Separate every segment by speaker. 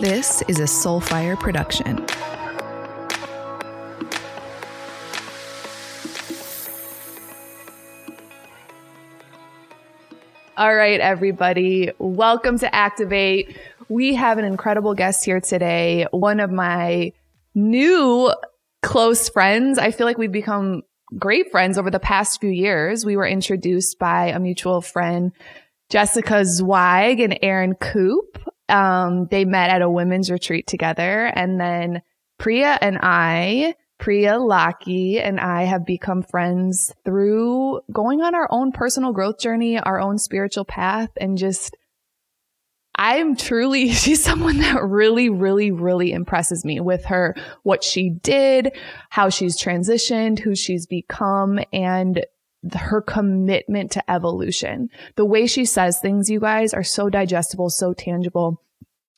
Speaker 1: This is a Soulfire production. All right, everybody, welcome to Activate. We have an incredible guest here today, one of my new close friends. I feel like we've become great friends over the past few years. We were introduced by a mutual friend, Jessica Zweig and Aaron Coop. Um, they met at a women's retreat together. And then Priya and I, Priya Lakhi and I have become friends through going on our own personal growth journey, our own spiritual path, and just I'm truly, she's someone that really, really, really impresses me with her, what she did, how she's transitioned, who she's become, and her commitment to evolution. The way she says things, you guys, are so digestible, so tangible.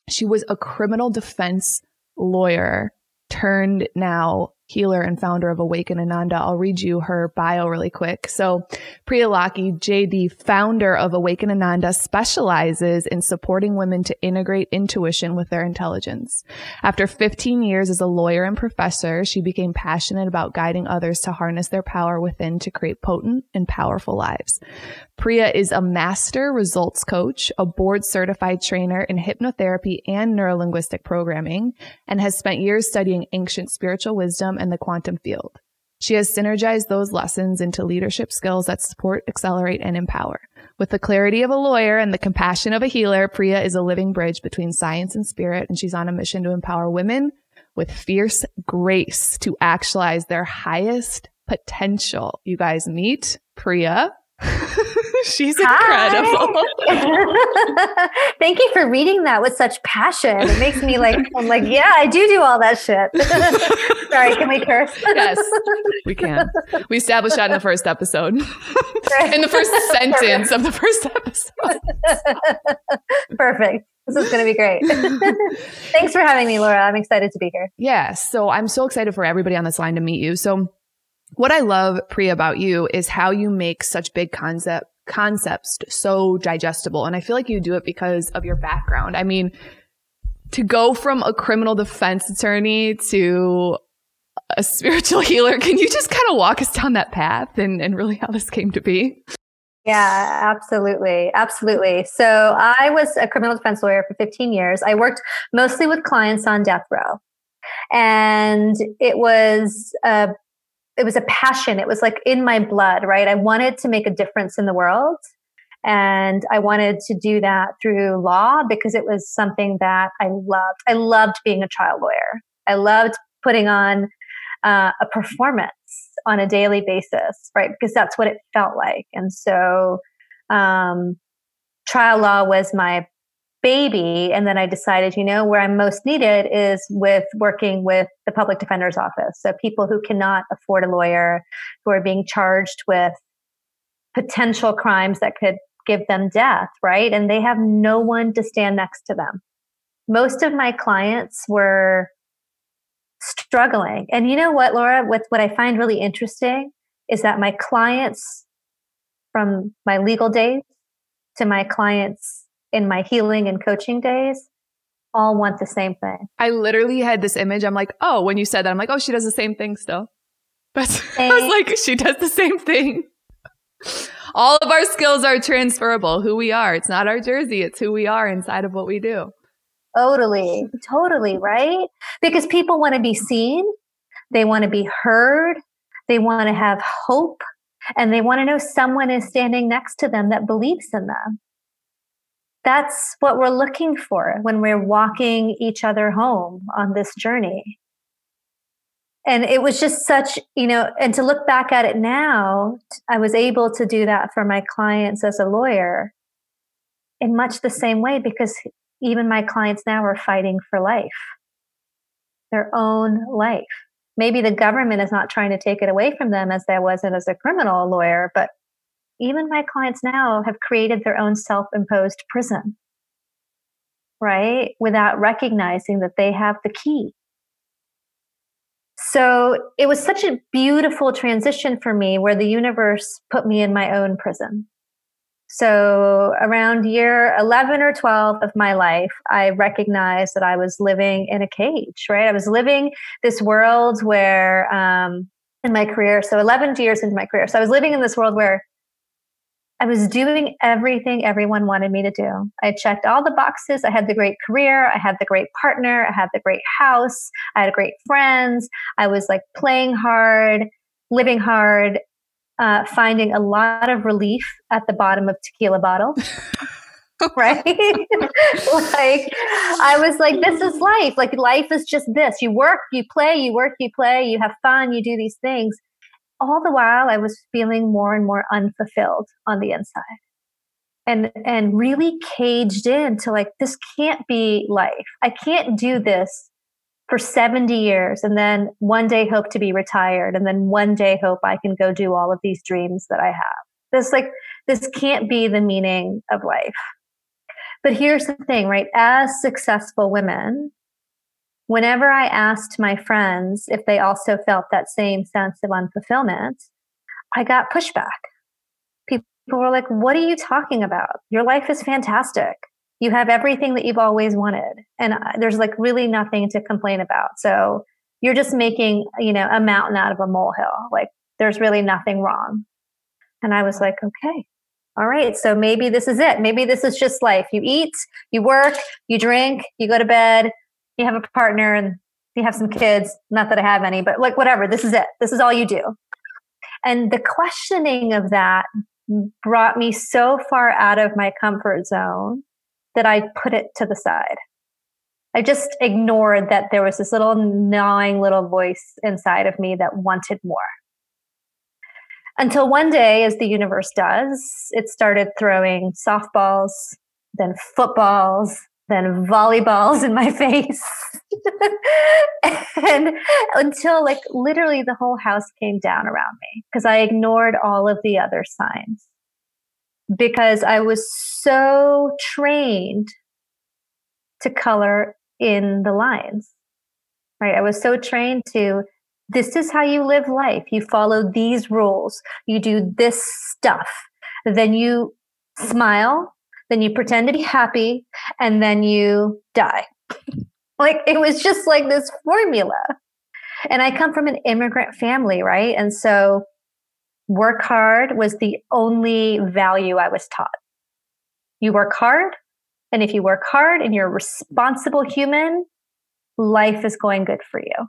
Speaker 1: She was a criminal defense lawyer turned now healer and founder of Awaken Ananda. I'll read you her bio really quick. So Priya Lakhi, JD, founder of Awaken Ananda, specializes in supporting women to integrate intuition with their intelligence. After 15 years as a lawyer and professor, she became passionate about guiding others to harness their power within to create potent and powerful lives. Priya is a master results coach, a board certified trainer in hypnotherapy and neurolinguistic programming, and has spent years studying ancient spiritual wisdom and the quantum field. She has synergized those lessons into leadership skills that support, accelerate, and empower. With the clarity of a lawyer and the compassion of a healer, Priya is a living bridge between science and spirit, and she's on a mission to empower women with fierce grace to actualize their highest potential. You guys meet Priya. She's incredible.
Speaker 2: Thank you for reading that with such passion. It makes me like, I'm like, yeah, I do do all that shit. Sorry, can we curse?
Speaker 1: yes, we can. We established that in the first episode, in the first sentence of the first episode.
Speaker 2: Perfect. This is going to be great. Thanks for having me, Laura. I'm excited to be here.
Speaker 1: Yeah. So I'm so excited for everybody on this line to meet you. So what I love, Priya, about you is how you make such big concept concepts so digestible. And I feel like you do it because of your background. I mean, to go from a criminal defense attorney to a spiritual healer, can you just kind of walk us down that path and, and really how this came to be?
Speaker 2: Yeah, absolutely. Absolutely. So I was a criminal defense lawyer for 15 years. I worked mostly with clients on death row. And it was a it was a passion. It was like in my blood, right? I wanted to make a difference in the world. And I wanted to do that through law because it was something that I loved. I loved being a trial lawyer. I loved putting on uh, a performance on a daily basis, right? Because that's what it felt like. And so, um, trial law was my baby. And then I decided, you know, where I'm most needed is with working with the public defender's office. So people who cannot afford a lawyer, who are being charged with potential crimes that could give them death, right? And they have no one to stand next to them. Most of my clients were struggling. And you know what, Laura, with what I find really interesting is that my clients from my legal days to my clients in my healing and coaching days all want the same thing.
Speaker 1: I literally had this image. I'm like, oh, when you said that, I'm like, oh, she does the same thing still. But I was like, she does the same thing. all of our skills are transferable. Who we are. It's not our jersey. It's who we are inside of what we do.
Speaker 2: Totally. Totally. Right. Because people want to be seen. They want to be heard. They want to have hope and they want to know someone is standing next to them that believes in them that's what we're looking for when we're walking each other home on this journey. And it was just such, you know, and to look back at it now, I was able to do that for my clients as a lawyer in much the same way because even my clients now are fighting for life, their own life. Maybe the government is not trying to take it away from them as there wasn't as a criminal lawyer, but even my clients now have created their own self imposed prison, right? Without recognizing that they have the key. So it was such a beautiful transition for me where the universe put me in my own prison. So, around year 11 or 12 of my life, I recognized that I was living in a cage, right? I was living this world where, um, in my career, so 11 years into my career, so I was living in this world where I was doing everything everyone wanted me to do. I checked all the boxes. I had the great career. I had the great partner. I had the great house. I had great friends. I was like playing hard, living hard, uh, finding a lot of relief at the bottom of tequila bottle. right? like I was like, this is life. Like life is just this. You work, you play, you work, you play, you have fun, you do these things. All the while I was feeling more and more unfulfilled on the inside. And and really caged in to like, this can't be life. I can't do this for 70 years and then one day hope to be retired and then one day hope I can go do all of these dreams that I have. This like this can't be the meaning of life. But here's the thing, right? As successful women, whenever I asked my friends if they also felt that same sense of unfulfillment, I got pushback. People were like, What are you talking about? Your life is fantastic. You have everything that you've always wanted. And uh, there's like really nothing to complain about. So you're just making you know a mountain out of a molehill. Like there's really nothing wrong. And i was like okay. All right. So maybe this is it. Maybe this is just life. You eat you work you drink you go to bed you have a partner and you have some kids not that i have any but like whatever this is it this is all you do and the questioning of that brought me so far out of my comfort zone that I put it to the side. I just ignored that there was this little gnawing little voice inside of me that wanted more. Until one day, as the universe does, it started throwing softballs, then footballs, then volleyballs in my face. and until like literally the whole house came down around me because I ignored all of the other signs because I was so trained to color in the lines. Right. I was so trained to this is how you live life. You follow these rules. You do this stuff. Then you smile. Then you pretend to be happy. And then you die. like it was just like this formula. And I come from an immigrant family, right? And so work hard was the only value I was taught. You work hard, and if you work hard and you're a responsible human, life is going good for you.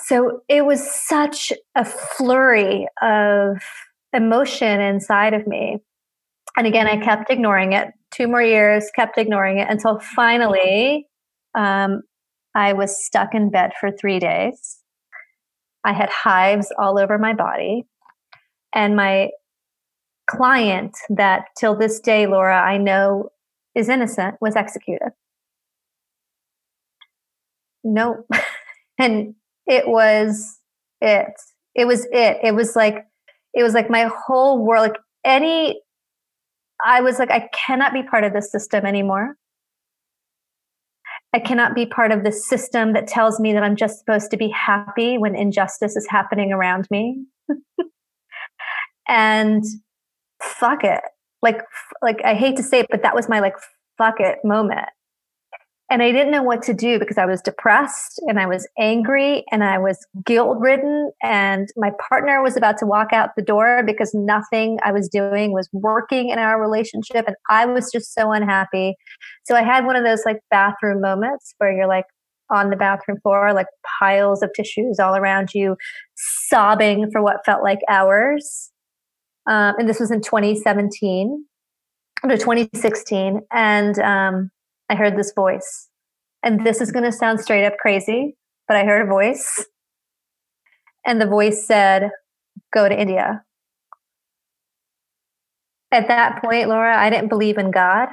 Speaker 2: So it was such a flurry of emotion inside of me. And again, I kept ignoring it. Two more years, kept ignoring it until finally um, I was stuck in bed for three days I had hives all over my body. And my client, that till this day, Laura, I know is innocent, was executed. Nope. and it was it. It was it. It was like, it was like my whole world, like any, I was like, I cannot be part of this system anymore. I cannot be part of the system that tells me that I'm just supposed to be happy when injustice is happening around me. and fuck it. Like, like I hate to say it, but that was my like, fuck it moment. And I didn't know what to do because I was depressed and I was angry and I was guilt ridden. And my partner was about to walk out the door because nothing I was doing was working in our relationship. And I was just so unhappy. So I had one of those like bathroom moments where you're like on the bathroom floor, like piles of tissues all around you, sobbing for what felt like hours. Um, and this was in 2017 or 2016. And, um, I heard this voice. And this is going to sound straight up crazy, but I heard a voice. And the voice said, Go to India. At that point, Laura, I didn't believe in God.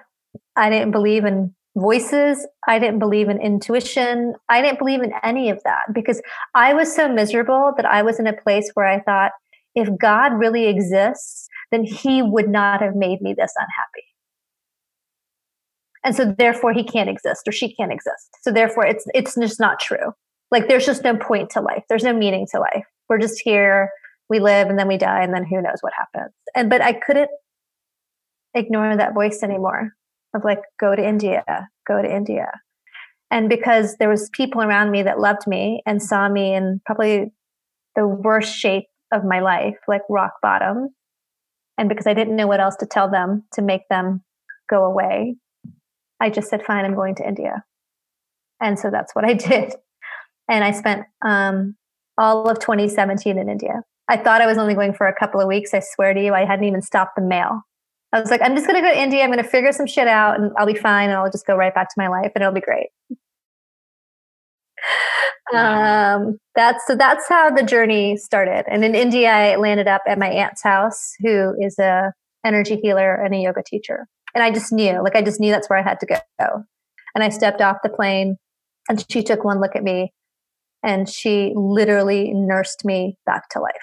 Speaker 2: I didn't believe in voices. I didn't believe in intuition. I didn't believe in any of that because I was so miserable that I was in a place where I thought, if God really exists, then he would not have made me this unhappy and so therefore he can't exist or she can't exist so therefore it's it's just not true like there's just no point to life there's no meaning to life we're just here we live and then we die and then who knows what happens. And but I couldn't ignore that voice anymore of like go to India, go to India. And because there was people around me that loved me and saw me in probably the worst shape of my life, like rock bottom. And because I didn't know what else to tell them to make them go away, I just said, fine, I'm going to India. And so that's what I did. And I spent um, all of 2017 in India. I thought I was only going for a couple of weeks. I swear to you, I hadn't even stopped the mail. I was like, I'm just going to go to India. I'm going to figure some shit out and I'll be fine and I'll just go right back to my life and it'll be great. Um, that's so that's how the journey started. And in India, I landed up at my aunt's house, who is a energy healer and a yoga teacher. And I just knew, like, I just knew that's where I had to go. And I stepped off the plane, and she took one look at me, and she literally nursed me back to life.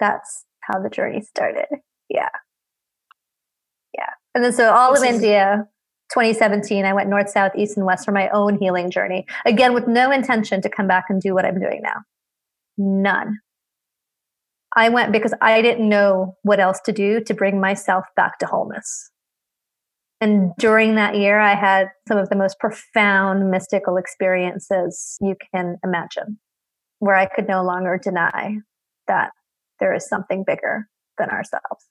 Speaker 2: That's how the journey started. Yeah. Yeah. And then so all of India 2017, I went north, south, east, and west for my own healing journey. Again, with no intention to come back and do what I'm doing now. None. I went because I didn't know what else to do to bring myself back to wholeness. And during that year, I had some of the most profound mystical experiences you can imagine, where I could no longer deny that there is something bigger than ourselves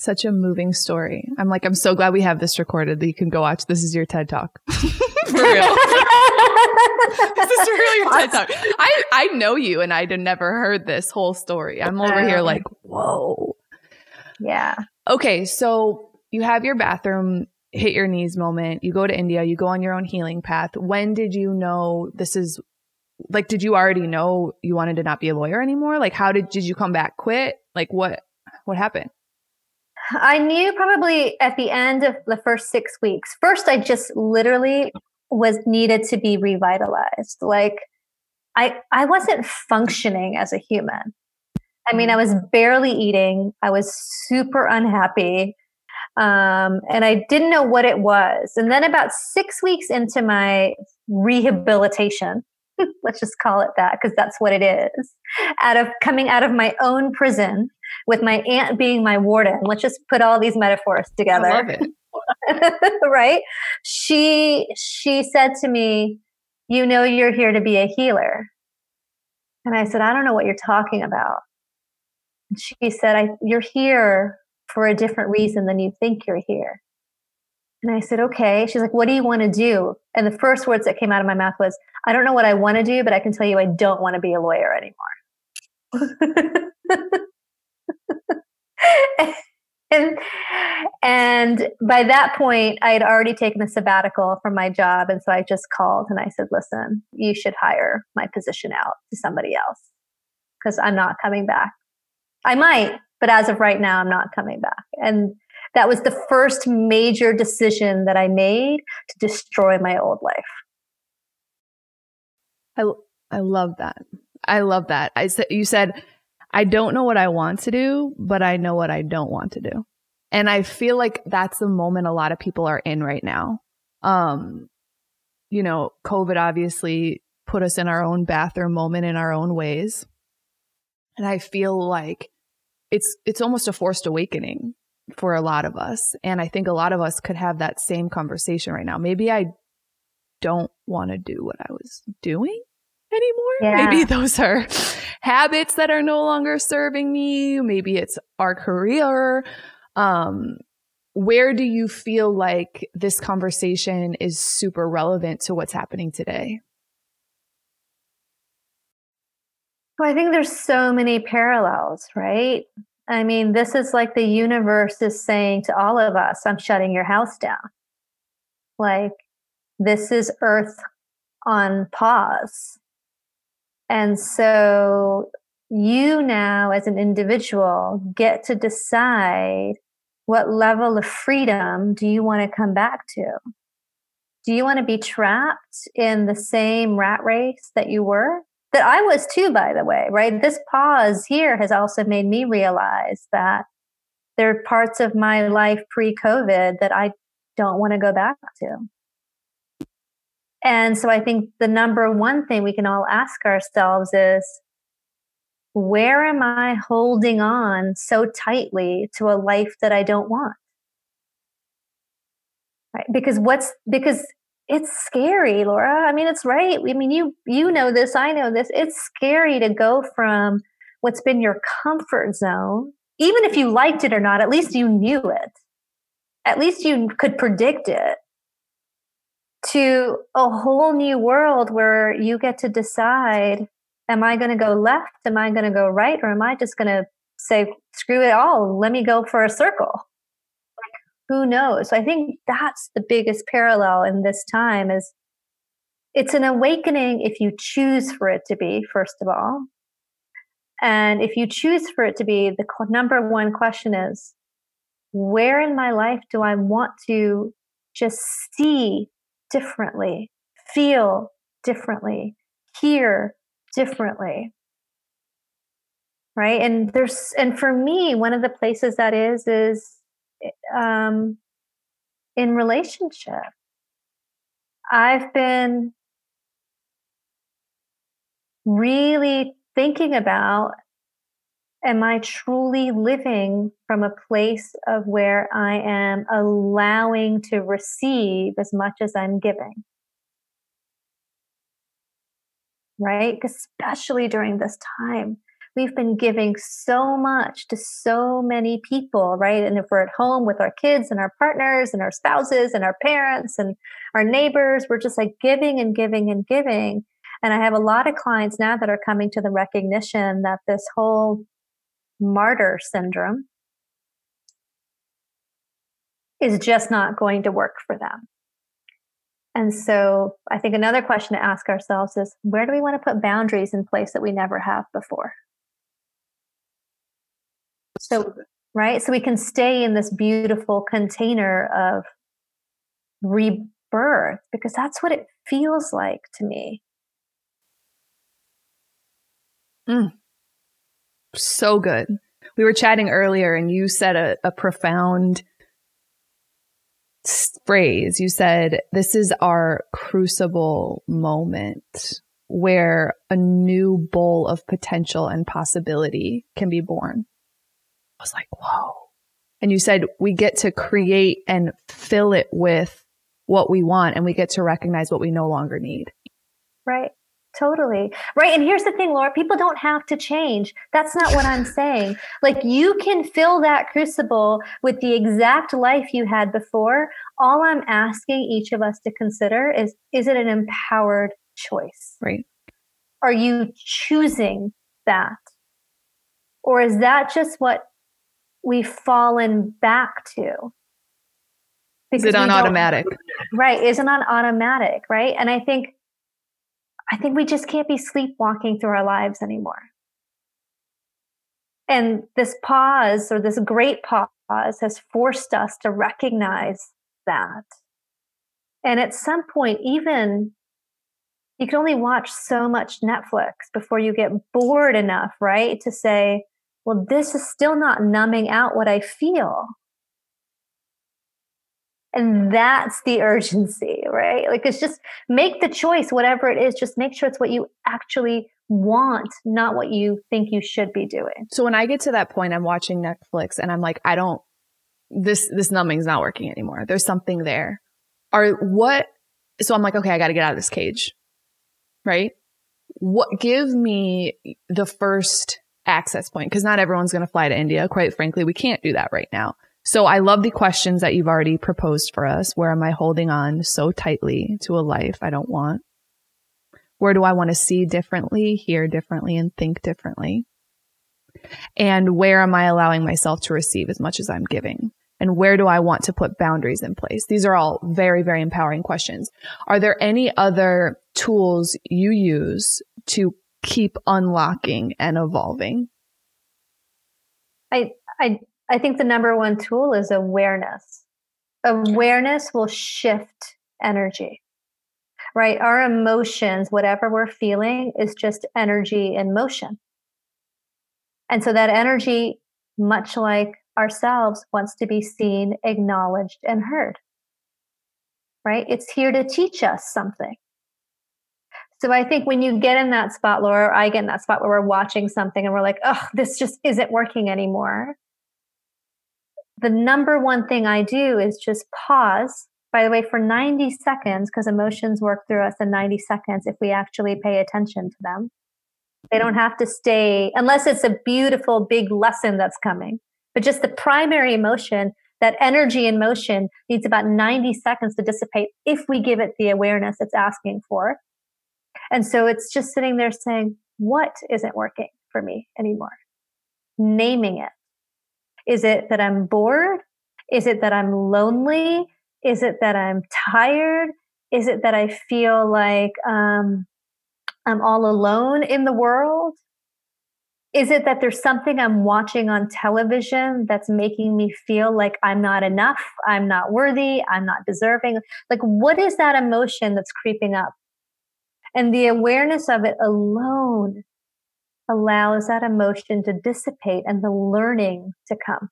Speaker 1: such a moving story. I'm like, I'm so glad we have this recorded that you can go watch. This is your TED Talk. For real. This is really your TED Talk. I, I know you and I'd never heard this whole story. I'm over here um, like, whoa.
Speaker 2: Yeah.
Speaker 1: Okay. So you have your bathroom hit your knees moment. You go to India, you go on your own healing path. When did you know this is like, did you already know you wanted to not be a lawyer anymore? Like, how did, did you come back, quit? Like, what, what happened?
Speaker 2: I knew probably at the end of the first six weeks. First, I just literally was needed to be revitalized. Like I, I wasn't functioning as a human. I mean, I was barely eating. I was super unhappy. Um, and I didn't know what it was. And then about six weeks into my rehabilitation, let's just call it that because that's what it is, out of coming out of my own prison, with my aunt being my warden. Let's just put all these metaphors together. right? She she said to me, "You know you're here to be a healer." And I said, "I don't know what you're talking about." And she said, I, "You're here for a different reason than you think you're here." And I said, "Okay." She's like, "What do you want to do?" And the first words that came out of my mouth was, "I don't know what I want to do, but I can tell you I don't want to be a lawyer anymore." and and by that point i had already taken a sabbatical from my job and so i just called and i said listen you should hire my position out to somebody else because i'm not coming back. I might but as of right now i'm not coming back. And that was the first major decision that i made to destroy my old life.
Speaker 1: I i love that. I love that. I said you said I don't know what I want to do, but I know what I don't want to do. And I feel like that's the moment a lot of people are in right now. Um, you know, COVID obviously put us in our own bathroom moment in our own ways. And I feel like it's, it's almost a forced awakening for a lot of us. And I think a lot of us could have that same conversation right now. Maybe I don't want to do what I was doing anymore. Yeah. Maybe those are habits that are no longer serving me. Maybe it's our career. Um, where do you feel like this conversation is super relevant to what's happening today?
Speaker 2: Well, I think there's so many parallels, right? I mean, this is like the universe is saying to all of us, I'm shutting your house down. Like, this is Earth on pause. And so you now, as an individual, get to decide what level of freedom do you want to come back to? Do you want to be trapped in the same rat race that you were? That I was too, by the way, right? This pause here has also made me realize that there are parts of my life pre COVID that I don't want to go back to. And so I think the number one thing we can all ask ourselves is where am I holding on so tightly to a life that I don't want? Right? Because what's, because it's scary, Laura. I mean, it's right. I mean, you, you know this. I know this. It's scary to go from what's been your comfort zone, even if you liked it or not, at least you knew it. At least you could predict it to a whole new world where you get to decide am I going to go left? Am I going to go right? Or am I just going to say, screw it all, let me go for a circle? Who knows? So I think that's the biggest parallel in this time is it's an awakening if you choose for it to be, first of all. And if you choose for it to be, the number one question is, where in my life do I want to just see differently, feel differently, hear differently. Right. And there's, and for me, one of the places that is, is um, in relationship. I've been really thinking about am I truly living from a place of where I am allowing to receive as much as I'm giving? Right? Especially during this time. We've been giving so much to so many people, right? And if we're at home with our kids and our partners and our spouses and our parents and our neighbors, we're just like giving and giving and giving. And I have a lot of clients now that are coming to the recognition that this whole martyr syndrome is just not going to work for them. And so I think another question to ask ourselves is where do we want to put boundaries in place that we never have before? So, right? So we can stay in this beautiful container of rebirth because that's what it feels like to me.
Speaker 1: Mm so good. We were chatting earlier and you said a, a profound phrase. You said, this is our crucible moment where a new bowl of potential and possibility can be born. I was like, whoa. And you said we get to create and fill it with what we want and we get to recognize what we no longer need.
Speaker 2: Right. Totally. Right. And here's the thing, Laura, people don't have to change. That's not what I'm saying. Like you can fill that crucible with the exact life you had before. All I'm asking each of us to consider is, is it an empowered choice?
Speaker 1: Right.
Speaker 2: Are you choosing that? Or is that just what we've fallen back to?
Speaker 1: Because is it on automatic?
Speaker 2: Right. Isn't on automatic? Right. And I think I think we just can't be sleepwalking through our lives anymore. And this pause or this great pause has forced us to recognize that. And at some point, even you can only watch so much Netflix before you get bored enough, right? To say, well, this is still not numbing out what I feel. And that's the urgency, right? Like it's just make the choice, whatever it is, just make sure it's what you actually want, not what you think you should be doing.
Speaker 1: So when I get to that point, I'm watching Netflix and I'm like, I don't, this, this numbing's not working anymore. There's something there. Are what, so I'm like, okay, I got to get out of this cage, right? What, give me the first access point because not everyone's going to fly to India. Quite frankly, we can't do that right now. So I love the questions that you've already proposed for us. Where am I holding on so tightly to a life I don't want? Where do I want to see differently, hear differently, and think differently? And where am I allowing myself to receive as much as I'm giving? And where do I want to put boundaries in place? These are all very, very empowering questions. Are there any other tools you use to keep unlocking and evolving?
Speaker 2: I, I I think the number one tool is awareness. Awareness will shift energy, right? Our emotions, whatever we're feeling, is just energy in motion. And so that energy, much like ourselves, wants to be seen, acknowledged, and heard, right? It's here to teach us something. So I think when you get in that spot, Laura, or I get in that spot where we're watching something and we're like, oh, this just isn't working anymore. The number one thing I do is just pause. By the way, for 90 seconds, because emotions work through us in 90 seconds if we actually pay attention to them. They don't have to stay, unless it's a beautiful big lesson that's coming. But just the primary emotion, that energy in motion needs about 90 seconds to dissipate if we give it the awareness it's asking for. And so it's just sitting there saying, what isn't working for me anymore? Naming it. Is it that I'm bored? Is it that I'm lonely? Is it that I'm tired? Is it that I feel like um, I'm all alone in the world? Is it that there's something I'm watching on television that's making me feel like I'm not enough? I'm not worthy. I'm not deserving. Like, what is that emotion that's creeping up? And the awareness of it alone allows that emotion to dissipate and the learning to come.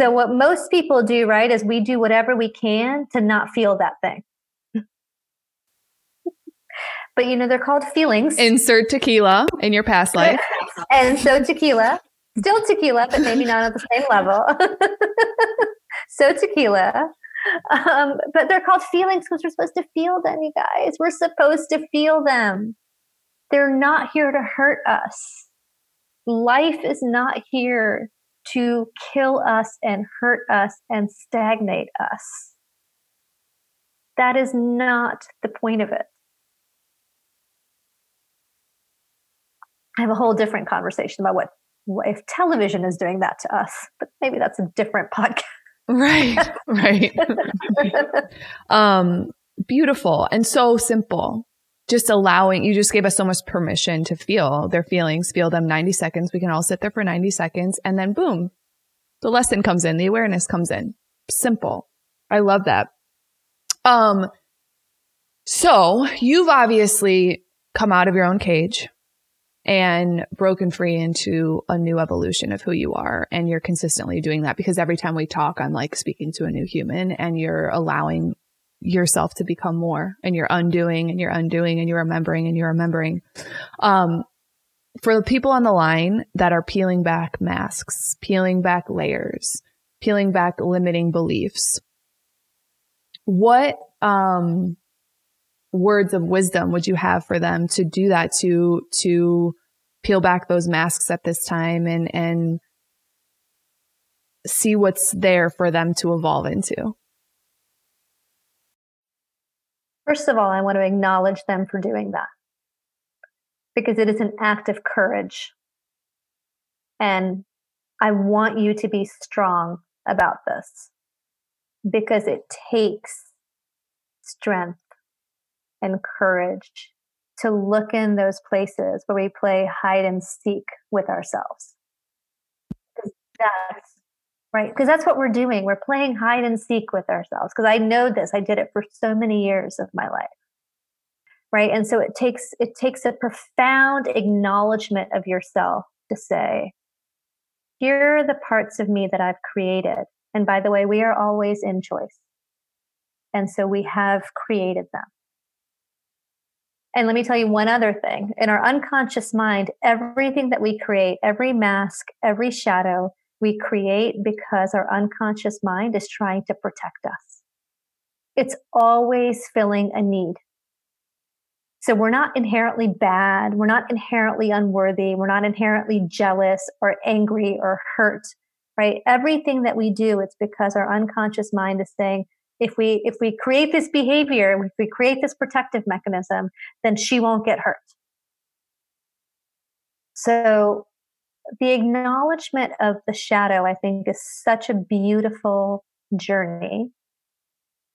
Speaker 2: So, what most people do, right, is we do whatever we can to not feel that thing. but you know, they're called feelings.
Speaker 1: Insert tequila in your past life.
Speaker 2: and so, tequila, still tequila, but maybe not at the same level. so, tequila um, but they're called feelings because we're supposed to feel them, you guys. We're supposed to feel them. They're not here to hurt us. Life is not here to kill us and hurt us and stagnate us. That is not the point of it. I have a whole different conversation about what, what if television is doing that to us, but maybe that's a different podcast.
Speaker 1: Right, right. um, beautiful and so simple. Just allowing, you just gave us so much permission to feel their feelings, feel them 90 seconds. We can all sit there for 90 seconds and then boom, the lesson comes in, the awareness comes in. Simple. I love that. Um, so you've obviously come out of your own cage and broken free into a new evolution of who you are. And you're consistently doing that because every time we talk, I'm like speaking to a new human and you're allowing yourself to become more and you're undoing and you're undoing and you're remembering and you're remembering. Um, for the people on the line that are peeling back masks, peeling back layers, peeling back limiting beliefs, what, um, words of wisdom would you have for them to do that to to peel back those masks at this time and and see what's there for them to evolve into
Speaker 2: first of all i want to acknowledge them for doing that. Because it is an act of courage. And i want you to be strong about this. Because it takes strength and courage to look in those places where we play hide and seek with ourselves. That's right. Because that's what we're doing. We're playing hide and seek with ourselves. Because I know this. I did it for so many years of my life. Right. And so it takes it takes a profound acknowledgement of yourself to say, here are the parts of me that I've created. And by the way, we are always in choice. And so we have created them. And let me tell you one other thing. In our unconscious mind, everything that we create, every mask, every shadow, we create because our unconscious mind is trying to protect us. It's always filling a need. So we're not inherently bad. We're not inherently unworthy. We're not inherently jealous or angry or hurt, right? Everything that we do, it's because our unconscious mind is saying, if we if we create this behavior if we create this protective mechanism then she won't get hurt so the acknowledgement of the shadow i think is such a beautiful journey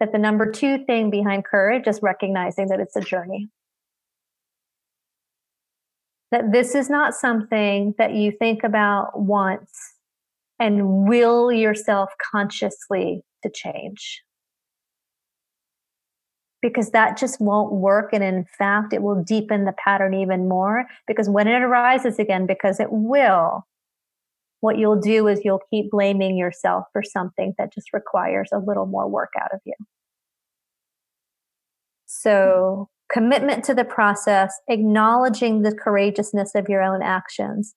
Speaker 2: that the number two thing behind courage is recognizing that it's a journey. That this is not something that you think about once and will yourself consciously to change because that just won't work. And in fact, it will deepen the pattern even more because when it arises again, because it will, what you'll do is you'll keep blaming yourself for something that just requires a little more work out of you. So commitment to the process, acknowledging the courageousness of your own actions.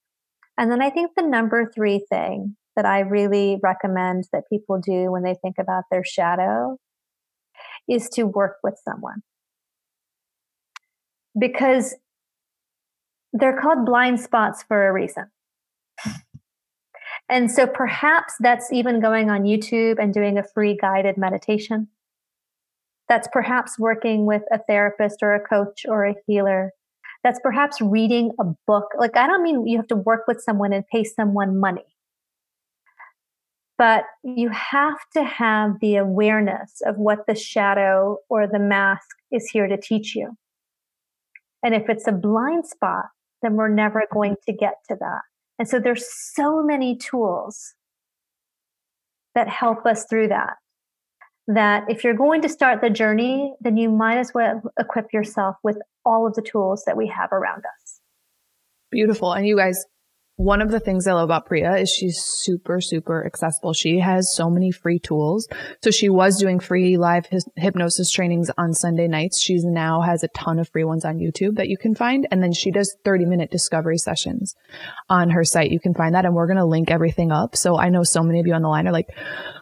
Speaker 2: And then I think the number three thing that I really recommend that people do when they think about their shadow is to work with someone. Because they're called blind spots for a reason. And so perhaps that's even going on YouTube and doing a free guided meditation. That's perhaps working with a therapist or a coach or a healer. That's perhaps reading a book. Like, I don't mean you have to work with someone and pay someone money, but you have to have the awareness of what the shadow or the mask is here to teach you. And if it's a blind spot, then we're never going to get to that. And so there's so many tools that help us through that. That if you're going to start the journey, then you might as well equip yourself with all of the tools that we have around us.
Speaker 1: Beautiful. And you guys, one of the things I love about Priya is she's super, super accessible. She has so many free tools. So she was doing free live hypnosis trainings on Sunday nights. She's now has a ton of free ones on YouTube that you can find. And then she does 30 minute discovery sessions on her site. You can find that and we're going to link everything up. So I know so many of you on the line are like,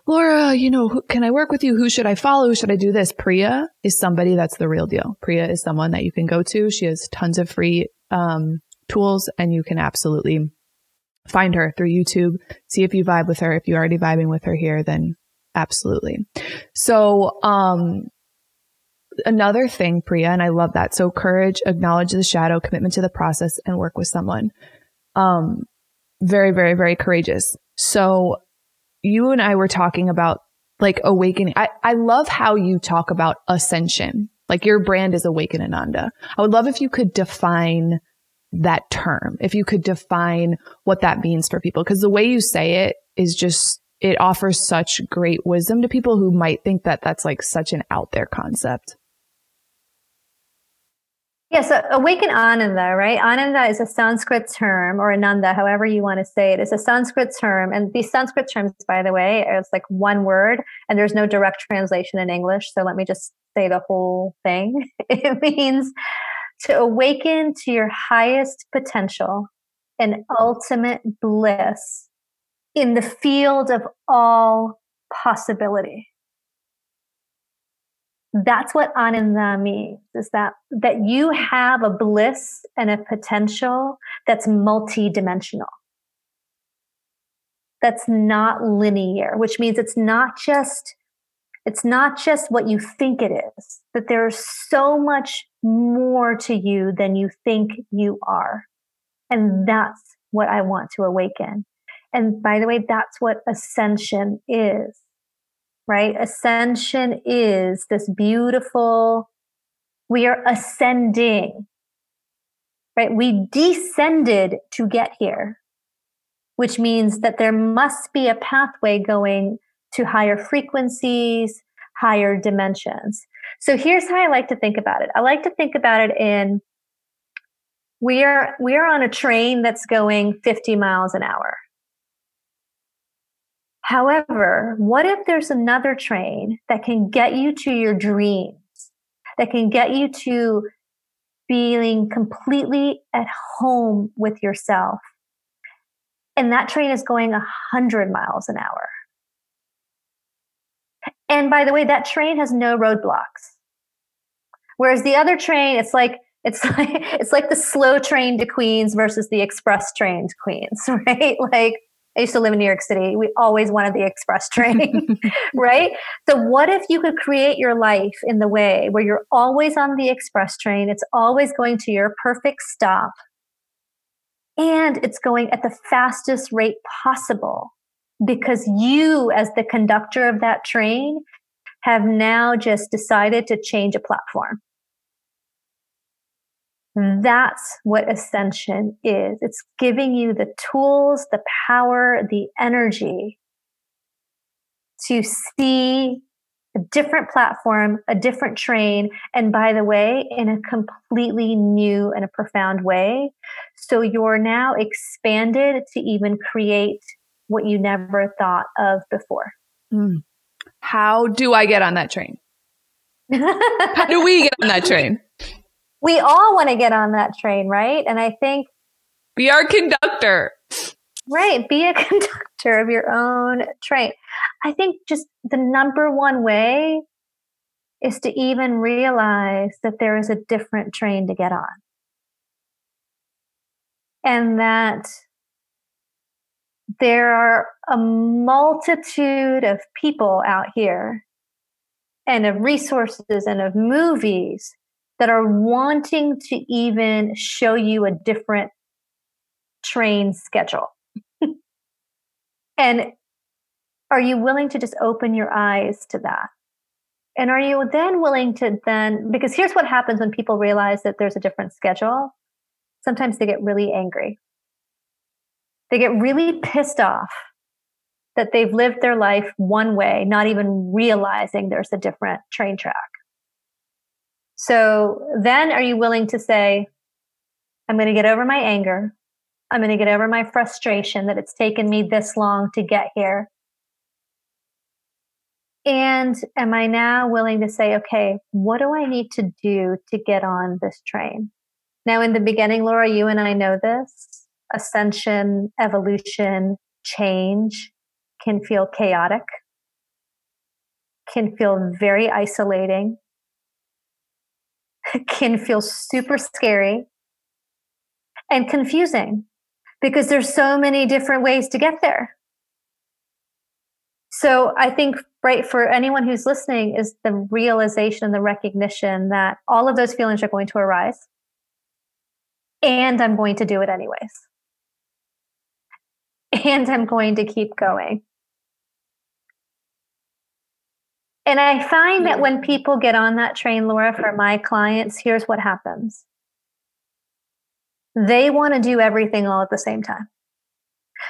Speaker 1: Laura, you know, who, can I work with you? Who should I follow? Who should I do this? Priya is somebody that's the real deal. Priya is someone that you can go to. She has tons of free, um, tools and you can absolutely find her through YouTube, see if you vibe with her. If you're already vibing with her here, then absolutely. So, um, another thing, Priya, and I love that. So courage, acknowledge the shadow, commitment to the process and work with someone. Um, very, very, very courageous. So you and I were talking about like awakening. I, I love how you talk about ascension. Like your brand is Awaken Ananda. I would love if you could define that term, if you could define what that means for people, because the way you say it is just, it offers such great wisdom to people who might think that that's like such an out there concept.
Speaker 2: Yeah, so awaken ananda, right? Ananda is a Sanskrit term, or ananda, however you want to say it. It's a Sanskrit term. And these Sanskrit terms, by the way, it's like one word, and there's no direct translation in English. So let me just say the whole thing. It means to awaken to your highest potential and ultimate bliss in the field of all possibility. That's what ananda means is that, that you have a bliss and a potential that's multidimensional. That's not linear, which means it's not just it's not just what you think it is, that there's so much more to you than you think you are. And mm. that's what I want to awaken. And by the way, that's what ascension is, right? Ascension is this beautiful, we are ascending, right? We descended to get here, which means that there must be a pathway going to higher frequencies, higher dimensions. So here's how I like to think about it. I like to think about it in we are we are on a train that's going 50 miles an hour. However, what if there's another train that can get you to your dreams, that can get you to feeling completely at home with yourself? And that train is going 100 miles an hour. And by the way, that train has no roadblocks. Whereas the other train, it's like it's like it's like the slow train to Queens versus the express train to Queens, right? Like I used to live in New York City. We always wanted the express train, right? So what if you could create your life in the way where you're always on the express train, it's always going to your perfect stop, and it's going at the fastest rate possible because you, as the conductor of that train, have now just decided to change a platform. That's what ascension is. It's giving you the tools, the power, the energy to see a different platform, a different train, and by the way, in a completely new and a profound way. So you're now expanded to even create what you never thought of before.
Speaker 1: Mm. How do I get on that train? How do we get on that train?
Speaker 2: we all want to get on that train, right? And I think
Speaker 1: be our conductor.
Speaker 2: Right. Be a conductor of your own train. I think just the number one way is to even realize that there is a different train to get on. And that there are a multitude of people out here and of resources and of movies that are wanting to even show you a different train schedule. and are you willing to just open your eyes to that? And are you then willing to then, because here's what happens when people realize that there's a different schedule. Sometimes they get really angry. They get really pissed off that they've lived their life one way, not even realizing there's a different train track. So then are you willing to say, I'm going to get over my anger. I'm going to get over my frustration that it's taken me this long to get here. And am I now willing to say, okay, what do I need to do to get on this train? Now, in the beginning, Laura, you and I know this ascension, evolution, change can feel chaotic, can feel very isolating, can feel super scary and confusing because there's so many different ways to get there. So I think right for anyone who's listening is the realization and the recognition that all of those feelings are going to arise and I'm going to do it anyways. And I'm going to keep going. And I find that when people get on that train, Laura, for my clients, here's what happens they want to do everything all at the same time.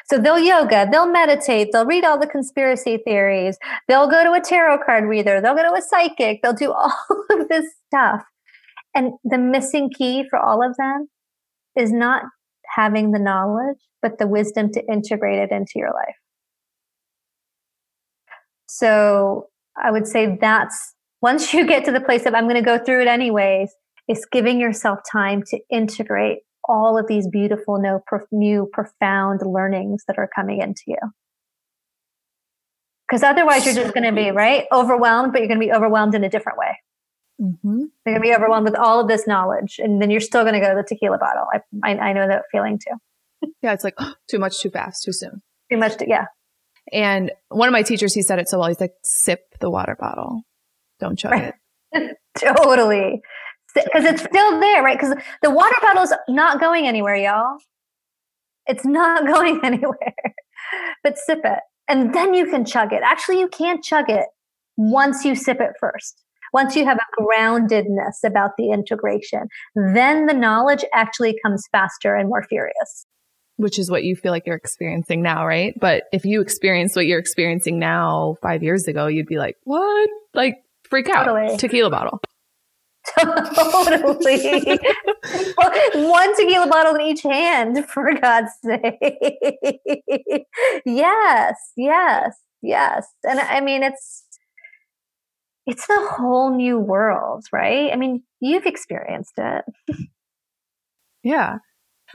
Speaker 2: So they'll yoga, they'll meditate, they'll read all the conspiracy theories, they'll go to a tarot card reader, they'll go to a psychic, they'll do all of this stuff. And the missing key for all of them is not having the knowledge, but the wisdom to integrate it into your life. So I would say that's once you get to the place of I'm going to go through it anyways, it's giving yourself time to integrate all of these beautiful, new, profound learnings that are coming into you. Because otherwise, you're just going to be right overwhelmed, but you're going to be overwhelmed in a different way. Mm-hmm. You're going to be overwhelmed with all of this knowledge, and then you're still going to go to the tequila bottle. I, I, I know that feeling too.
Speaker 1: yeah, it's like oh, too much, too fast, too soon.
Speaker 2: Too much, yeah.
Speaker 1: And one of my teachers, he said it so well. He's like, "Sip the water bottle, don't chug right.
Speaker 2: it." totally because it's still there, right? Because the water bottle's not going anywhere, y'all. It's not going anywhere. but sip it. And then you can chug it. Actually, you can't chug it once you sip it first. Once you have a groundedness about the integration, then the knowledge actually comes faster and more furious.
Speaker 1: Which is what you feel like you're experiencing now, right? But if you experienced what you're experiencing now five years ago, you'd be like, what? Like, freak out. Totally. Tequila bottle.
Speaker 2: Totally. One tequila bottle in each hand, for God's sake. yes, yes, yes. And I mean, it's it's a whole new world, right? I mean, you've experienced it.
Speaker 1: Yeah.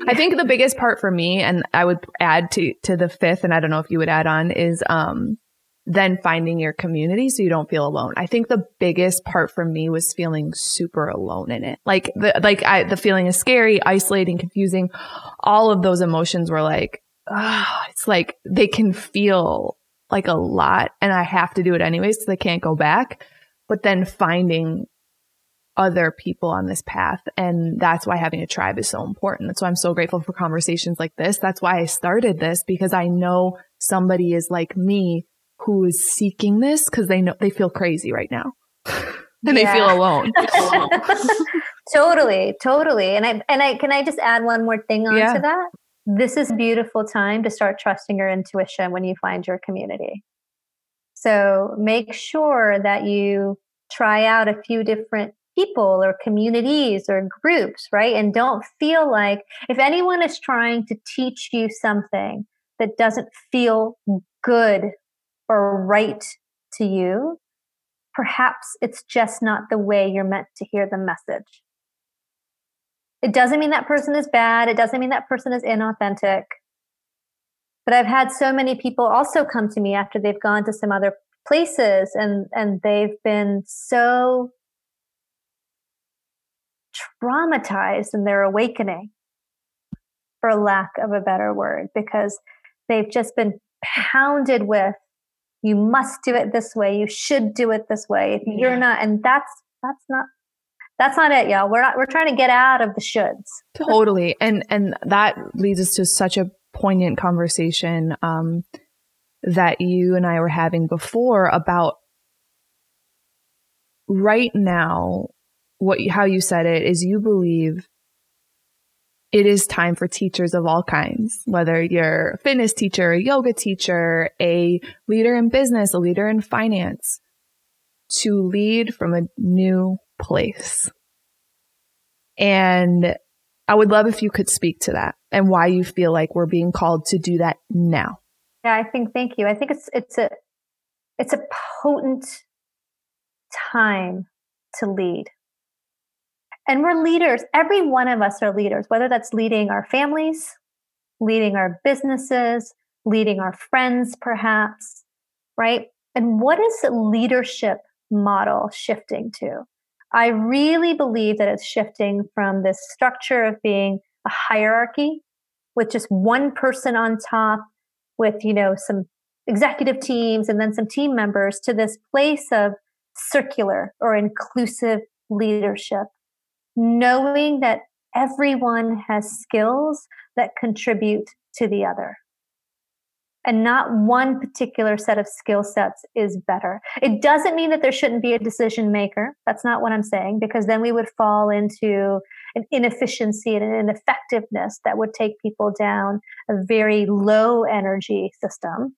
Speaker 1: I think the biggest part for me, and I would add to to the fifth, and I don't know if you would add on, is um then finding your community so you don't feel alone. I think the biggest part for me was feeling super alone in it. Like the, like I, the feeling is scary, isolating, confusing. All of those emotions were like, ah, it's like they can feel like a lot and I have to do it anyways so they can't go back. But then finding other people on this path. And that's why having a tribe is so important. That's why I'm so grateful for conversations like this. That's why I started this because I know somebody is like me who is seeking this because they know they feel crazy right now and they feel alone.
Speaker 2: totally, totally. And I and I can I just add one more thing onto yeah. that? This is a beautiful time to start trusting your intuition when you find your community. So make sure that you try out a few different people or communities or groups, right? And don't feel like if anyone is trying to teach you something that doesn't feel good or right to you, perhaps it's just not the way you're meant to hear the message. It doesn't mean that person is bad. It doesn't mean that person is inauthentic. But I've had so many people also come to me after they've gone to some other places and, and they've been so traumatized in their awakening, for lack of a better word, because they've just been pounded with you must do it this way. You should do it this way. If you're yeah. not and that's that's not that's not it y'all. We're not we're trying to get out of the shoulds.
Speaker 1: Totally. And and that leads us to such a poignant conversation um that you and I were having before about right now what how you said it is you believe it is time for teachers of all kinds, whether you're a fitness teacher, a yoga teacher, a leader in business, a leader in finance, to lead from a new place. And I would love if you could speak to that and why you feel like we're being called to do that now.
Speaker 2: Yeah, I think thank you. I think it's it's a it's a potent time to lead. And we're leaders. Every one of us are leaders, whether that's leading our families, leading our businesses, leading our friends, perhaps, right? And what is the leadership model shifting to? I really believe that it's shifting from this structure of being a hierarchy with just one person on top with, you know, some executive teams and then some team members to this place of circular or inclusive leadership knowing that everyone has skills that contribute to the other. And not one particular set of skill sets is better. It doesn't mean that there shouldn't be a decision maker. That's not what I'm saying, because then we would fall into an inefficiency and an ineffectiveness that would take people down a very low energy system.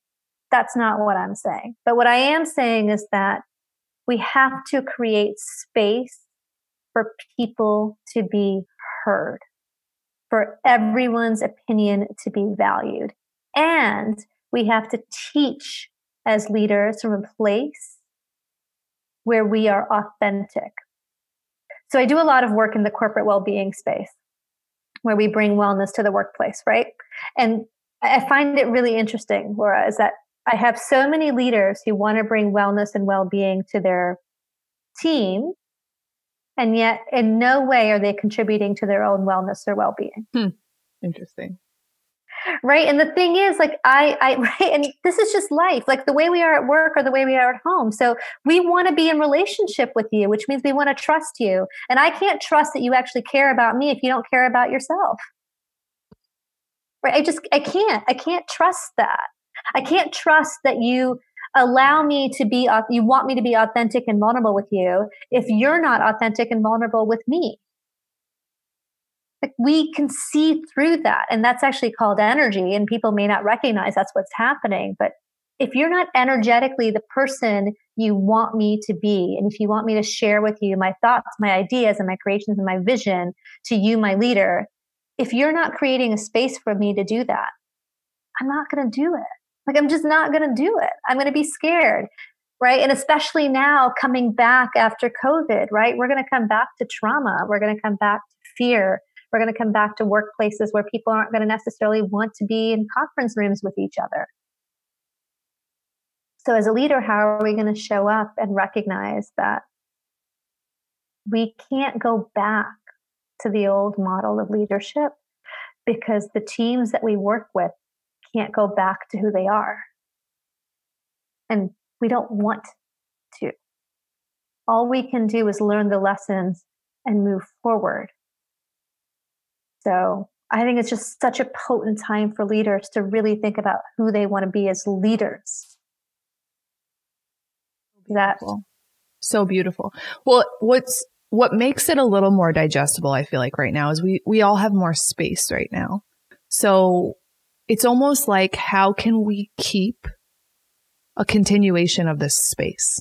Speaker 2: That's not what I'm saying. But what I am saying is that we have to create space for people to be heard, for everyone's opinion to be valued. And we have to teach as leaders from a place where we are authentic. So I do a lot of work in the corporate well-being space where we bring wellness to the workplace, right? And I find it really interesting, Laura, is that I have so many leaders who want to bring wellness and well-being to their team and yet in no way are they contributing to their own wellness or well-being.
Speaker 1: Hmm. interesting.
Speaker 2: Right? And the thing is like i i right? And this is just life. Like the way we are at work or the way we are at home. So we want to be in relationship with you which means we want to trust you. And i can't trust that you actually care about me if you don't care about yourself. Right? I just i can't. I can't trust that. I can't trust that you allow me to be, you want me to be authentic and vulnerable with you if you're not authentic and vulnerable with me. Like we can see through that. And that's actually called energy. And people may not recognize that's what's happening. But if you're not energetically the person you want me to be, and if you want me to share with you my thoughts, my ideas, and my creations and my vision to you, my leader, if you're not creating a space for me to do that, I'm not going to do it. Like, I'm just not going to do it. I'm going to be scared. Right. And especially now coming back after COVID, right? We're going to come back to trauma. We're going to come back to fear. We're going to come back to workplaces where people aren't going to necessarily want to be in conference rooms with each other. So, as a leader, how are we going to show up and recognize that we can't go back to the old model of leadership because the teams that we work with can't go back to who they are. And we don't want to. All we can do is learn the lessons and move forward. So I think it's just such a potent time for leaders to really think about who they want to be as leaders.
Speaker 1: That so beautiful. Well, what's what makes it a little more digestible, I feel like right now is we we all have more space right now. So it's almost like how can we keep a continuation of this space?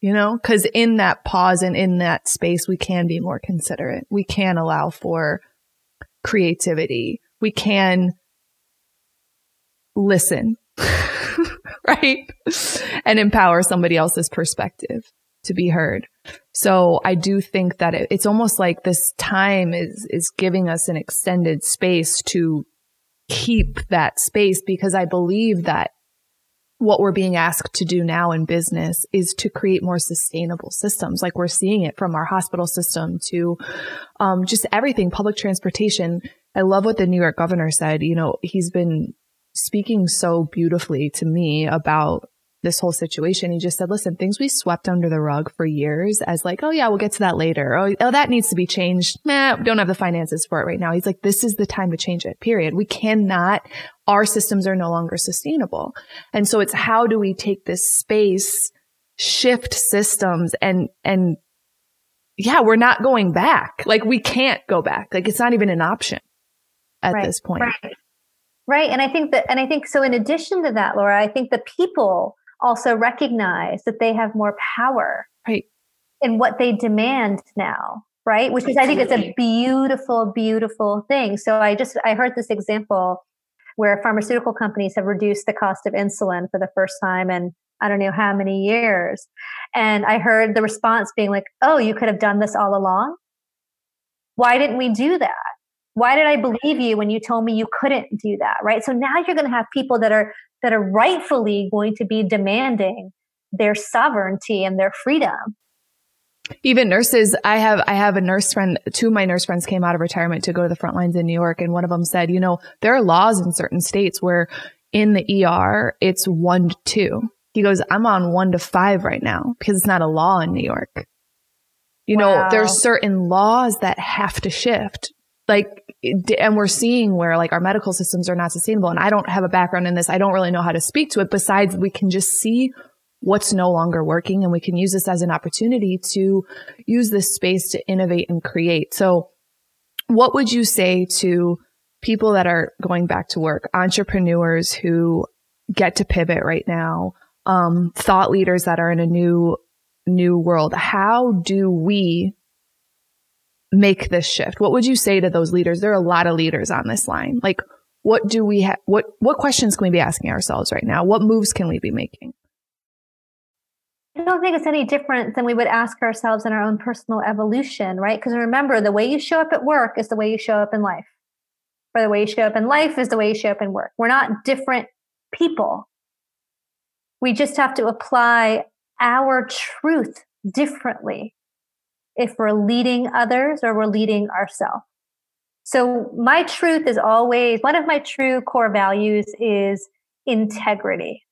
Speaker 1: You know, cause in that pause and in that space, we can be more considerate. We can allow for creativity. We can listen, right? And empower somebody else's perspective. to be heard. So I do think that it, it's almost like this time is, is giving us an extended space to keep that space because I believe that what we're being asked to do now in business is to create more sustainable systems. Like we're seeing it from our hospital system to um, just everything, public transportation. I love what the New York governor said. You know, he's been speaking so beautifully to me about this whole situation. He just said, listen, things we swept under the rug for years as like, oh yeah, we'll get to that later. Oh, oh that needs to be changed. Nah, don't have the finances for it right now. He's like, this is the time to change it, period. We cannot, our systems are no longer sustainable. And so it's how do we take this space, shift systems and, and yeah, we're not going back. Like we can't go back. Like it's not even an option at
Speaker 2: right,
Speaker 1: this point.
Speaker 2: Right. Right. And I think that, and I think so in addition to that, Laura, I think the people also recognize that they have more power
Speaker 1: right.
Speaker 2: in what they demand now right? Which is i think it's a beautiful beautiful thing. So i just i heard this example where pharmaceutical companies have reduced the cost of insulin for the first time in i don't know how many years. And i heard the response being like oh you could have done this all along? Why didn't we do that? Why did i believe you when you told me you couldn't do that? Right? So now you're going to have people that are that are rightfully going to be demanding their sovereignty and their freedom.
Speaker 1: Even nurses i have i have a nurse friend two of my nurse friends came out of retirement to go to the front lines in new york and one of them said you know there are laws in certain states where in the er it's one to two. He goes i'm on one to five right now because it's not a law in new york. You wow. know there's certain laws that have to shift like and we're seeing where like our medical systems are not sustainable and i don't have a background in this i don't really know how to speak to it besides we can just see what's no longer working and we can use this as an opportunity to use this space to innovate and create. So what would you say to people that are going back to work entrepreneurs who get to pivot right now um, thought leaders that are in a new new world? How do we make this shift? What would you say to those leaders? There are a lot of leaders on this line. Like, what do we have? What, what questions can we be asking ourselves right now? What moves can we be making?
Speaker 2: I don't think it's any different than we would ask ourselves in our own personal evolution, right? Because remember, the way you show up at work is the way you show up in life. Or the way you show up in life is the way you show up in work. We're not different people. We just have to apply our truth differently if we're leading others or we're leading ourselves. So my truth is always one of my true core values is integrity.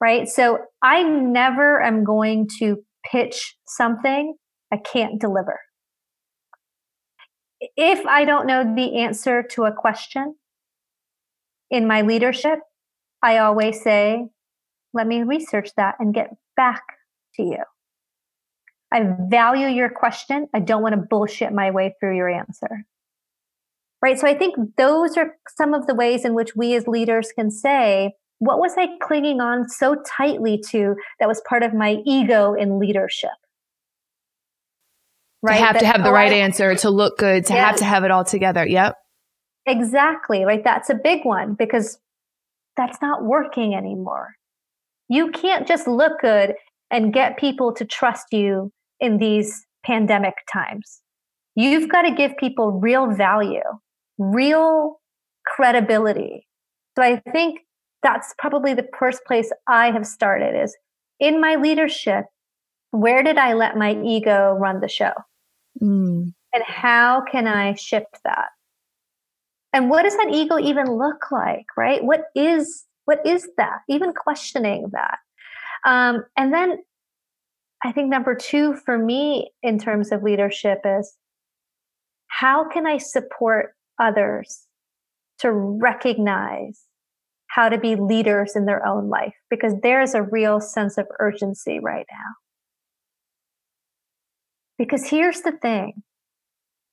Speaker 2: Right. So I never am going to pitch something I can't deliver. If I don't know the answer to a question in my leadership, I always say, let me research that and get back to you. I value your question. I don't want to bullshit my way through your answer. Right. So I think those are some of the ways in which we as leaders can say, what was I clinging on so tightly to that was part of my ego in leadership?
Speaker 1: Right. To have that, to have the right answer, to look good, to yes. have to have it all together. Yep.
Speaker 2: Exactly. Right. That's a big one because that's not working anymore. You can't just look good and get people to trust you in these pandemic times. You've got to give people real value, real credibility. So I think that's probably the first place I have started is in my leadership, where did I let my ego run the show? Mm. And how can I shift that? And what does that ego even look like, right? What is what is that? Even questioning that. Um, and then I think number two for me in terms of leadership is how can I support others to recognize how to be leaders in their own life? Because there's a real sense of urgency right now. Because here's the thing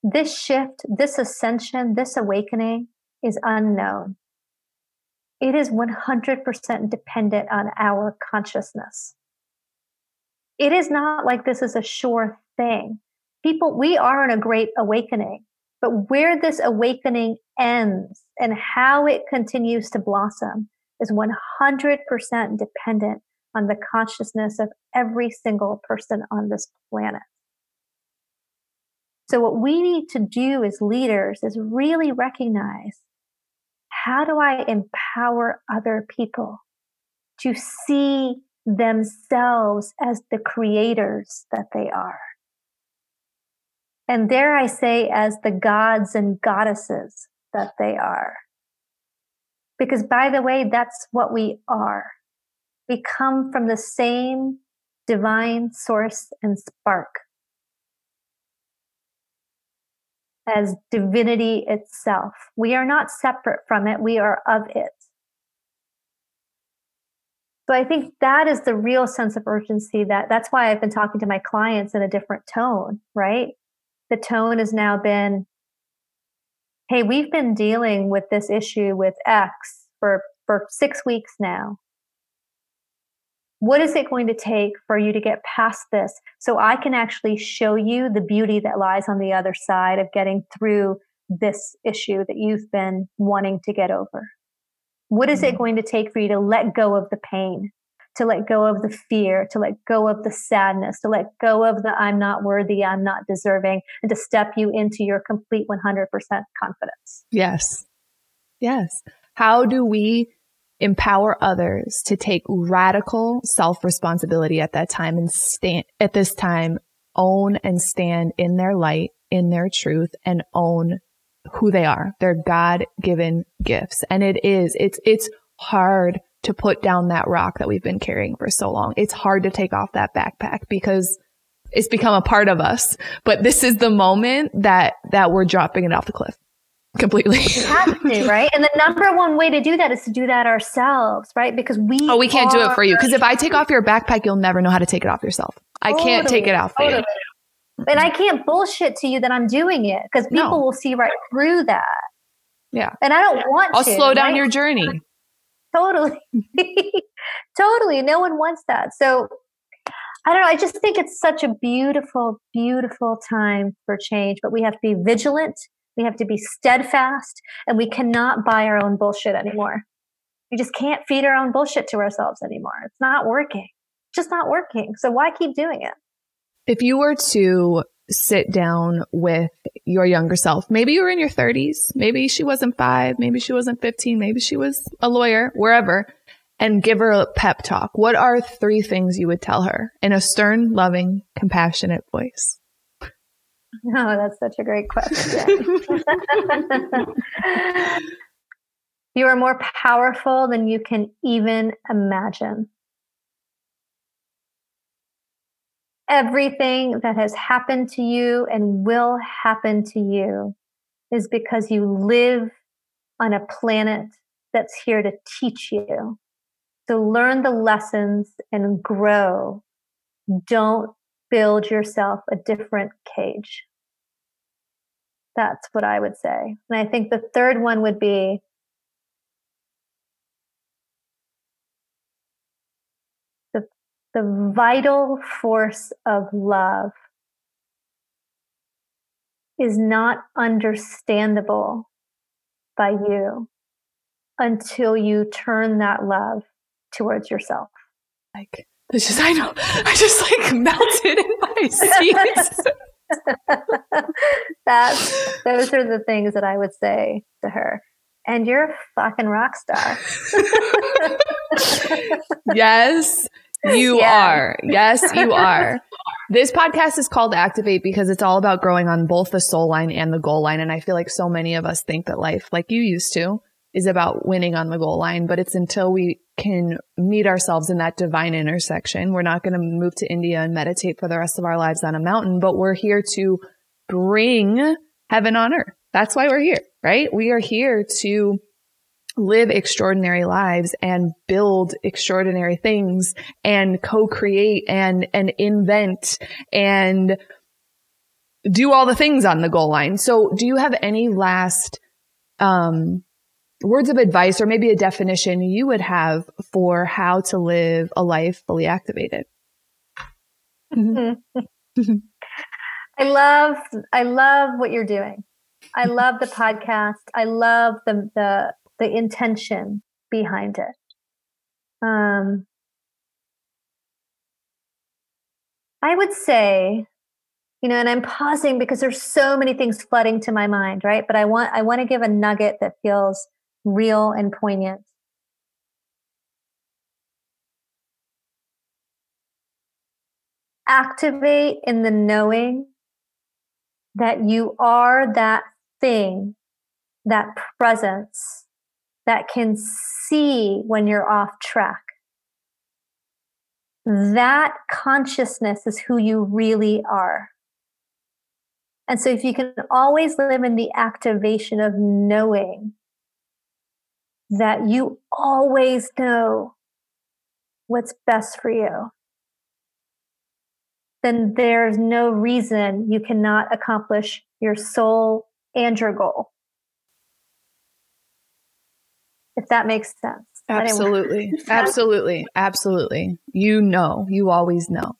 Speaker 2: this shift, this ascension, this awakening is unknown. It is 100% dependent on our consciousness it is not like this is a sure thing. People, we are in a great awakening, but where this awakening ends and how it continues to blossom is 100% dependent on the consciousness of every single person on this planet. So what we need to do as leaders is really recognize how do I empower other people to see themselves as the creators that they are? And dare I say, as the gods and goddesses that they are. Because by the way, that's what we are. We come from the same divine source and spark as divinity itself. We are not separate from it. We are of it. So I think that is the real sense of urgency that that's why I've been talking to my clients in a different tone, right? The tone has now been, Hey, we've been dealing with this issue with X for, for six weeks now what is it going to take for you to get past this so I can actually show you the beauty that lies on the other side of getting through this issue that you've been wanting to get over? What is it mm-hmm. going to take for you to let go of the pain, to let go of the fear, to let go of the sadness, to let go of the I'm not worthy, I'm not deserving, and to step you into your complete 100% confidence?
Speaker 1: Yes. Yes. How do we empower others to take radical self responsibility at that time and stand at this time, own and stand in their light, in their truth and own who they are, They're God given gifts. And it is, it's, it's hard to put down that rock that we've been carrying for so long. It's hard to take off that backpack because it's become a part of us. But this is the moment that, that we're dropping it off the cliff completely.
Speaker 2: We have to, right? And the number one way to do that is to do that ourselves, right? Because we
Speaker 1: Oh, we can't do it for you. Because if I take off your backpack, you'll never know how to take it off yourself. Totally, I can't take it off for totally.
Speaker 2: you. And I mm-hmm. can't bullshit to you that I'm doing it because people no. will see right through that.
Speaker 1: Yeah.
Speaker 2: And I don't want
Speaker 1: I'll
Speaker 2: to,
Speaker 1: slow down right? your journey.
Speaker 2: Totally. totally. No one wants that. So I don't know. I just think it's such a beautiful, beautiful time for change, but we have to be vigilant we have to be steadfast and we cannot buy our own bullshit anymore. We just can't feed our own bullshit to ourselves anymore. It's not working. It's just not working. So why keep doing it?
Speaker 1: If you were to sit down with your younger self, maybe you were in your 30s, maybe she wasn't five, maybe she wasn't 15, maybe she was a lawyer, wherever, and give her a pep talk, what are three things you would tell her in a stern, loving, compassionate voice?
Speaker 2: Oh, that's such a great question. you are more powerful than you can even imagine. Everything that has happened to you and will happen to you is because you live on a planet that's here to teach you. So learn the lessons and grow. Don't build yourself a different cage. That's what I would say. And I think the third one would be the, vital force of love is not understandable by you until you turn that love towards yourself.
Speaker 1: Like, this is, I know, I just like melted in my seat.
Speaker 2: That's those are the things that I would say to her. And you're a fucking rock star.
Speaker 1: yes, you yeah. are. Yes, you are. This podcast is called Activate because it's all about growing on both the soul line and the goal line. And I feel like so many of us think that life, like you used to, is about winning on the goal line, but it's until we can meet ourselves in that divine intersection. We're not going to move to India and meditate for the rest of our lives on a mountain, but we're here to bring heaven on earth. That's why we're here, right? We are here to live extraordinary lives and build extraordinary things and co-create and, and invent and do all the things on the goal line. So do you have any last, um, words of advice or maybe a definition you would have for how to live a life fully activated.
Speaker 2: Mm-hmm. I love I love what you're doing. I love the podcast. I love the the the intention behind it. Um I would say, you know, and I'm pausing because there's so many things flooding to my mind, right? But I want I want to give a nugget that feels real and poignant. Activate in the knowing that you are that thing, that presence that can see when you're off track. That consciousness is who you really are. And so if you can always live in the activation of knowing that you always know what's best for you, then there's no reason you cannot accomplish your soul and your goal. If that makes sense.
Speaker 1: Absolutely. absolutely. Absolutely. You know, you always know.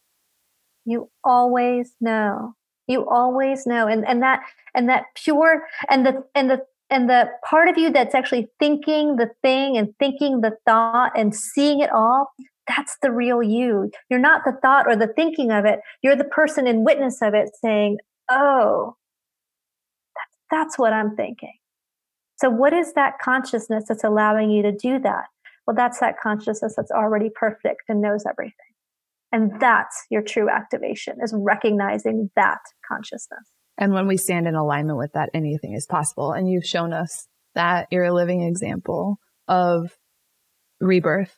Speaker 2: You always know. You always know. And and that and that pure and the and the and the part of you that's actually thinking the thing and thinking the thought and seeing it all that's the real you. You're not the thought or the thinking of it. You're the person in witness of it saying, Oh, that's, that's what I'm thinking. So, what is that consciousness that's allowing you to do that? Well, that's that consciousness that's already perfect and knows everything. And that's your true activation is recognizing that consciousness.
Speaker 1: And when we stand in alignment with that, anything is possible. And you've shown us that you're a living example of rebirth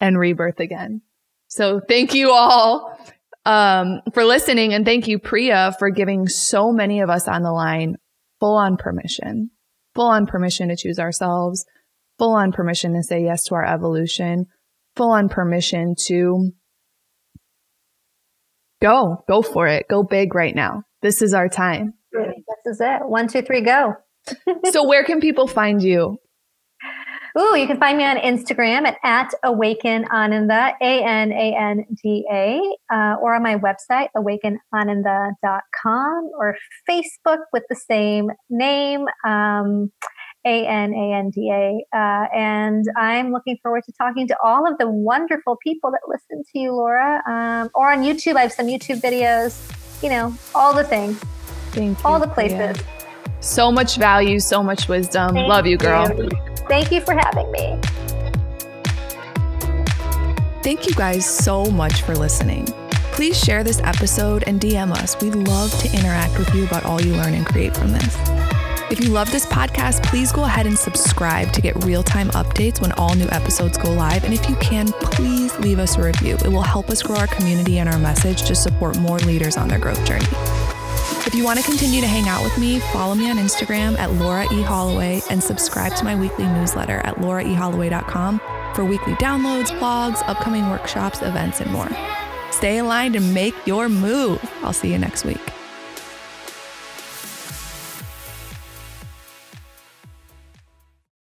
Speaker 1: and rebirth again. So thank you all um, for listening. And thank you, Priya, for giving so many of us on the line full on permission, full on permission to choose ourselves, full on permission to say yes to our evolution, full on permission to go, go for it, go big right now. This is our time.
Speaker 2: This is it. One, two, three, go.
Speaker 1: so where can people find you?
Speaker 2: Ooh, you can find me on Instagram at, at Awaken Ananda, A N A N D A, uh, or on my website, awakenananda.com, or Facebook with the same name, um, A N A N D A. Uh, and I'm looking forward to talking to all of the wonderful people that listen to you, Laura. Um, or on YouTube, I have some YouTube videos, you know, all the things. All the places. Yeah.
Speaker 1: So much value, so much wisdom. Thank Love you, girl. You.
Speaker 2: Thank you for having me.
Speaker 1: Thank you guys so much for listening. Please share this episode and DM us. We'd love to interact with you about all you learn and create from this. If you love this podcast, please go ahead and subscribe to get real time updates when all new episodes go live. And if you can, please leave us a review. It will help us grow our community and our message to support more leaders on their growth journey. If you want to continue to hang out with me, follow me on Instagram at Laura E. Holloway and subscribe to my weekly newsletter at lauraeholloway.com for weekly downloads, blogs, upcoming workshops, events, and more. Stay aligned and make your move. I'll see you next week.